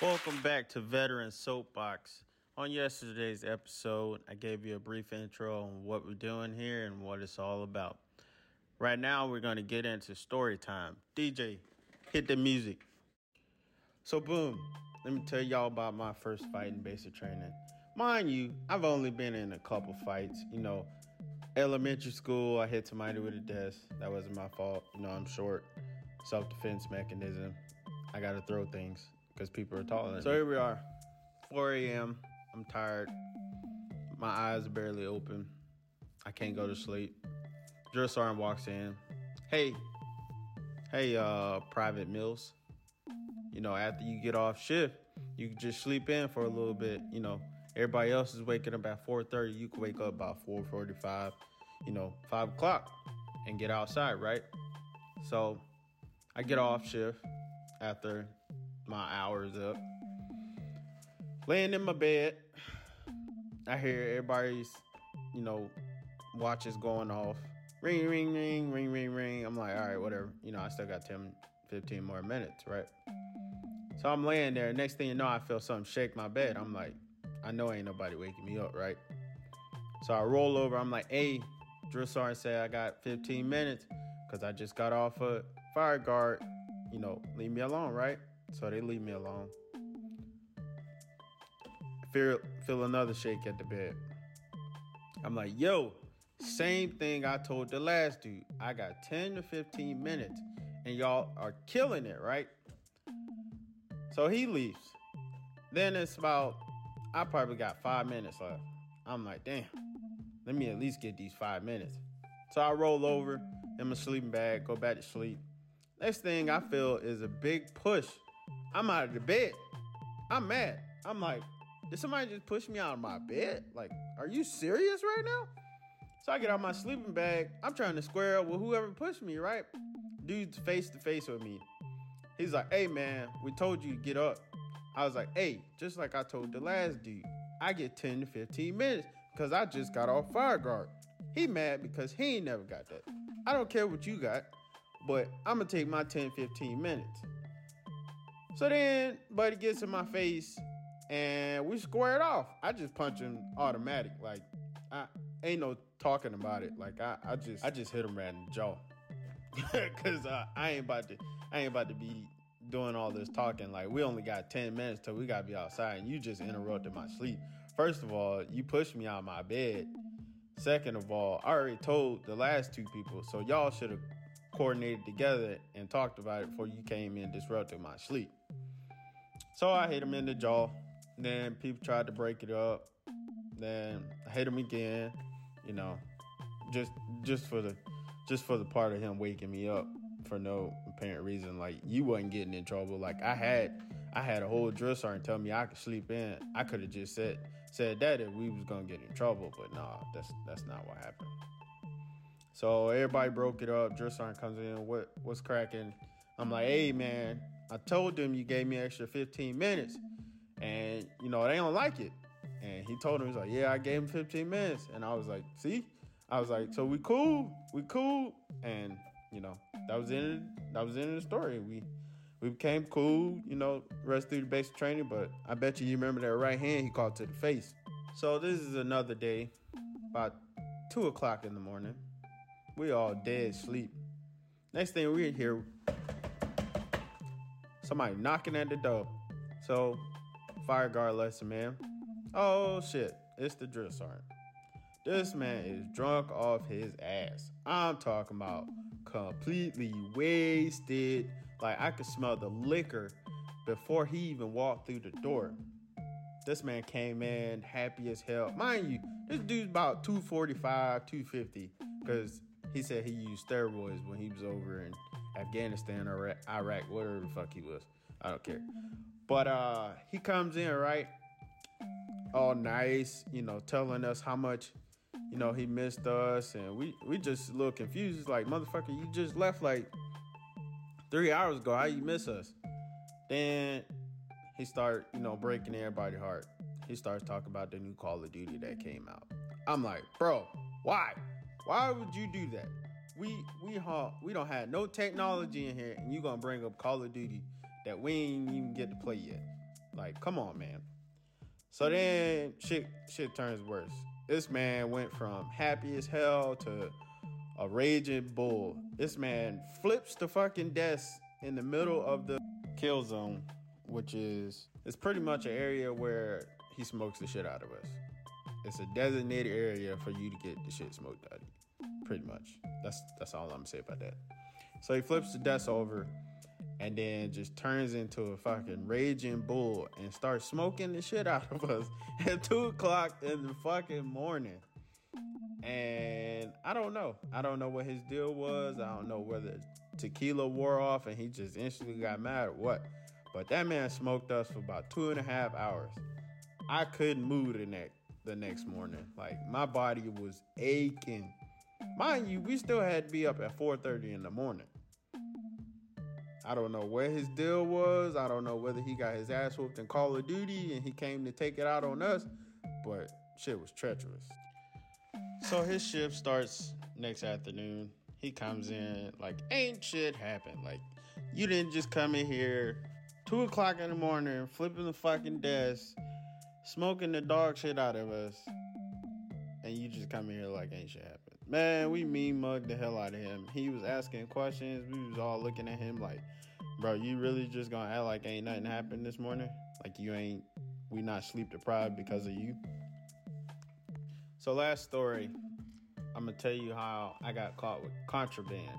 Welcome back to Veteran Soapbox. On yesterday's episode, I gave you a brief intro on what we're doing here and what it's all about. Right now, we're going to get into story time. DJ, hit the music. So, boom, let me tell y'all about my first fight in basic training. Mind you, I've only been in a couple fights. You know, elementary school, I hit somebody with a desk. That wasn't my fault. You know, I'm short. Self defense mechanism. I got to throw things because people are taller than So, here we are, 4 a.m. I'm tired. My eyes are barely open. I can't go to sleep. Drill sergeant walks in. Hey, hey, uh, Private Mills. You know, after you get off shift, you can just sleep in for a little bit. You know, everybody else is waking up at 4:30. You can wake up about 4:45. You know, five o'clock, and get outside, right? So, I get off shift after my hours up laying in my bed. I hear everybody's, you know, watches going off. Ring, ring, ring, ring, ring, ring. I'm like, all right, whatever. You know, I still got 10, 15 more minutes, right? So I'm laying there. Next thing you know, I feel something shake my bed. I'm like, I know ain't nobody waking me up, right? So I roll over. I'm like, hey, drill sergeant said I got 15 minutes because I just got off a fire guard. You know, leave me alone, right? So they leave me alone feel feel another shake at the bed. I'm like, yo, same thing I told the last dude. I got 10 to 15 minutes, and y'all are killing it, right? So he leaves. Then it's about, I probably got five minutes left. I'm like, damn, let me at least get these five minutes. So I roll over in my sleeping bag, go back to sleep. Next thing I feel is a big push. I'm out of the bed. I'm mad. I'm like, did somebody just push me out of my bed? Like, are you serious right now? So I get out my sleeping bag. I'm trying to square up with whoever pushed me, right? Dude's face to face with me. He's like, hey man, we told you to get up. I was like, hey, just like I told the last dude, I get 10 to 15 minutes because I just got off fire guard. He mad because he ain't never got that. I don't care what you got, but I'm gonna take my 10, 15 minutes. So then, buddy gets in my face and we squared off. I just punch him automatic. Like I ain't no talking about it. Like I, I just I just hit him right in the jaw. Cause uh, I ain't about to I ain't about to be doing all this talking. Like we only got 10 minutes till we gotta be outside and you just interrupted my sleep. First of all, you pushed me out of my bed. Second of all, I already told the last two people, so y'all should have coordinated together and talked about it before you came in and disrupted my sleep. So I hit him in the jaw. Then people tried to break it up. Then I hit him again. You know, just just for the just for the part of him waking me up for no apparent reason. Like you wasn't getting in trouble. Like I had I had a whole drill sergeant tell me I could sleep in. I could have just said said that if we was gonna get in trouble, but nah, that's that's not what happened. So everybody broke it up. Drill sergeant comes in. What what's cracking? I'm like, hey man, I told them you gave me extra 15 minutes. And, you know, they don't like it. And he told him, he's like, yeah, I gave him 15 minutes. And I was like, see? I was like, so we cool, we cool. And, you know, that was in that was in the story. We we became cool, you know, rest through the basic training, but I bet you you remember that right hand he caught to the face. So this is another day, about two o'clock in the morning. We all dead sleep. Next thing we hear somebody knocking at the door. So fire guard lesson, man. Oh shit, it's the drill sergeant. This man is drunk off his ass. I'm talking about completely wasted. Like I could smell the liquor before he even walked through the door. This man came in happy as hell. Mind you, this dude's about 245, 250, because he said he used steroids when he was over in Afghanistan or Iraq, whatever the fuck he was. I don't care. But uh he comes in, right? All nice, you know, telling us how much, you know, he missed us and we we just a little confused. It's like, motherfucker, you just left like three hours ago. How you miss us? Then he start, you know, breaking everybody's heart. He starts talking about the new Call of Duty that came out. I'm like, bro, why? Why would you do that? We we ha- we don't have no technology in here, and you gonna bring up Call of Duty that we ain't even get to play yet. Like, come on, man. So then shit shit turns worse. This man went from happy as hell to a raging bull. This man flips the fucking desk in the middle of the kill zone, which is it's pretty much an area where he smokes the shit out of us. It's a designated area for you to get the shit smoked out of you. Pretty much. That's that's all I'm say about that. So he flips the desk over and then just turns into a fucking raging bull and starts smoking the shit out of us at two o'clock in the fucking morning. And I don't know. I don't know what his deal was. I don't know whether tequila wore off and he just instantly got mad or what. But that man smoked us for about two and a half hours. I couldn't move the next the next morning. Like my body was aching. Mind you, we still had to be up at 4:30 in the morning. I don't know where his deal was. I don't know whether he got his ass whooped in Call of Duty and he came to take it out on us, but shit was treacherous. So his shift starts next afternoon. He comes in like ain't shit happened. Like you didn't just come in here two o'clock in the morning, flipping the fucking desk, smoking the dog shit out of us, and you just come in here like ain't shit happened. Man, we mean mugged the hell out of him. He was asking questions. We was all looking at him like, bro, you really just gonna act like ain't nothing happened this morning? Like you ain't we not sleep deprived because of you? So last story, I'm gonna tell you how I got caught with contraband.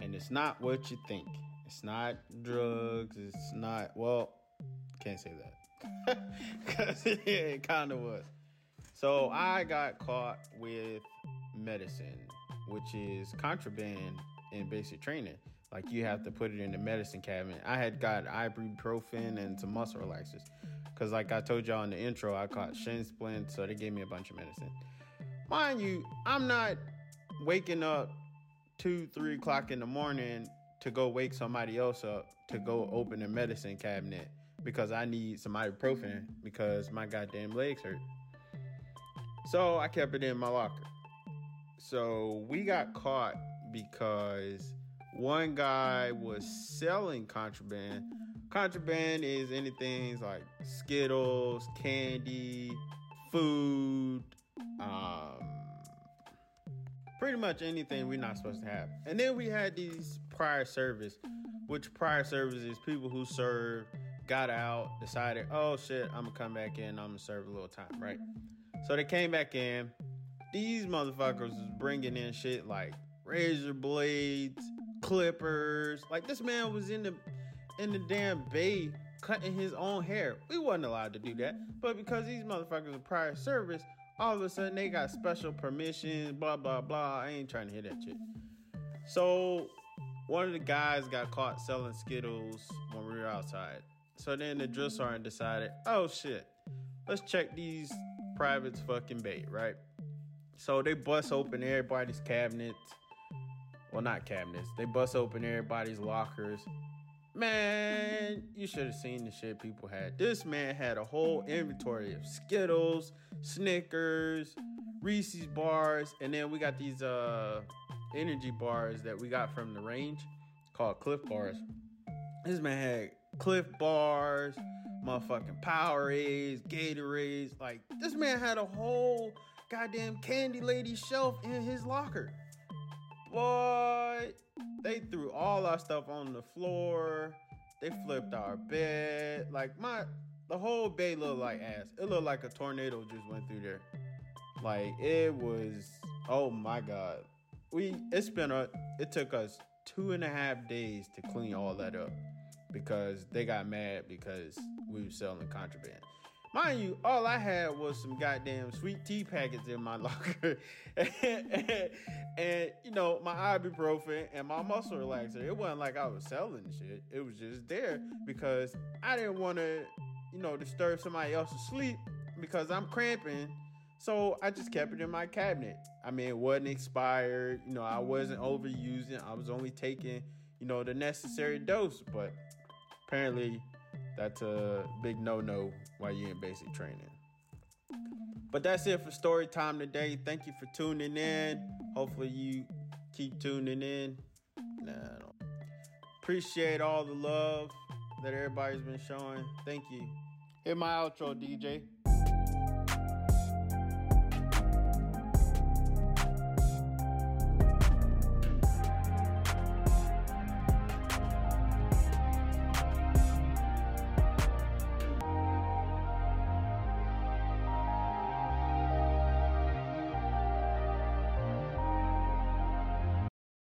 And it's not what you think. It's not drugs, it's not well, can't say that. Cause yeah, it kind of was. So I got caught with medicine, which is contraband in basic training. Like you have to put it in the medicine cabinet. I had got ibuprofen and some muscle relaxers. Cause like I told y'all in the intro, I caught shin splints, so they gave me a bunch of medicine. Mind you, I'm not waking up two, three o'clock in the morning to go wake somebody else up to go open a medicine cabinet because I need some ibuprofen because my goddamn legs hurt. So I kept it in my locker. So we got caught because one guy was selling contraband. Contraband is anything like Skittles, candy, food, um, pretty much anything we're not supposed to have. And then we had these prior service, which prior service is people who serve, got out, decided, oh shit, I'm gonna come back in, I'm gonna serve a little time, right? So they came back in. These motherfuckers was bringing in shit like razor blades, clippers. Like this man was in the in the damn bay cutting his own hair. We wasn't allowed to do that, but because these motherfuckers are prior service, all of a sudden they got special permissions. Blah blah blah. I ain't trying to hear that shit. So one of the guys got caught selling Skittles when we were outside. So then the drill sergeant decided, oh shit, let's check these private's fucking bait, right? So they bust open everybody's cabinets. Well, not cabinets. They bust open everybody's lockers. Man, you should have seen the shit people had. This man had a whole inventory of Skittles, Snickers, Reese's bars, and then we got these uh energy bars that we got from the range called Clif bars. This man had Clif bars, motherfucking Powerades, Gatorades. Like this man had a whole goddamn candy lady shelf in his locker. But they threw all our stuff on the floor. They flipped our bed. Like my the whole bed looked like ass. It looked like a tornado just went through there. Like it was oh my god. We it's been a it took us two and a half days to clean all that up because they got mad because we were selling contraband. Mind you, all I had was some goddamn sweet tea packets in my locker, and, and, you know my ibuprofen and my muscle relaxer. It wasn't like I was selling shit. It was just there because I didn't want to, you know, disturb somebody else's sleep because I'm cramping. So I just kept it in my cabinet. I mean, it wasn't expired. You know, I wasn't overusing. I was only taking, you know, the necessary dose. But apparently, that's a big no-no while you're in basic training. But that's it for story time today. Thank you for tuning in. Hopefully you keep tuning in. Nah, Appreciate all the love that everybody's been showing. Thank you. Hit my outro, DJ.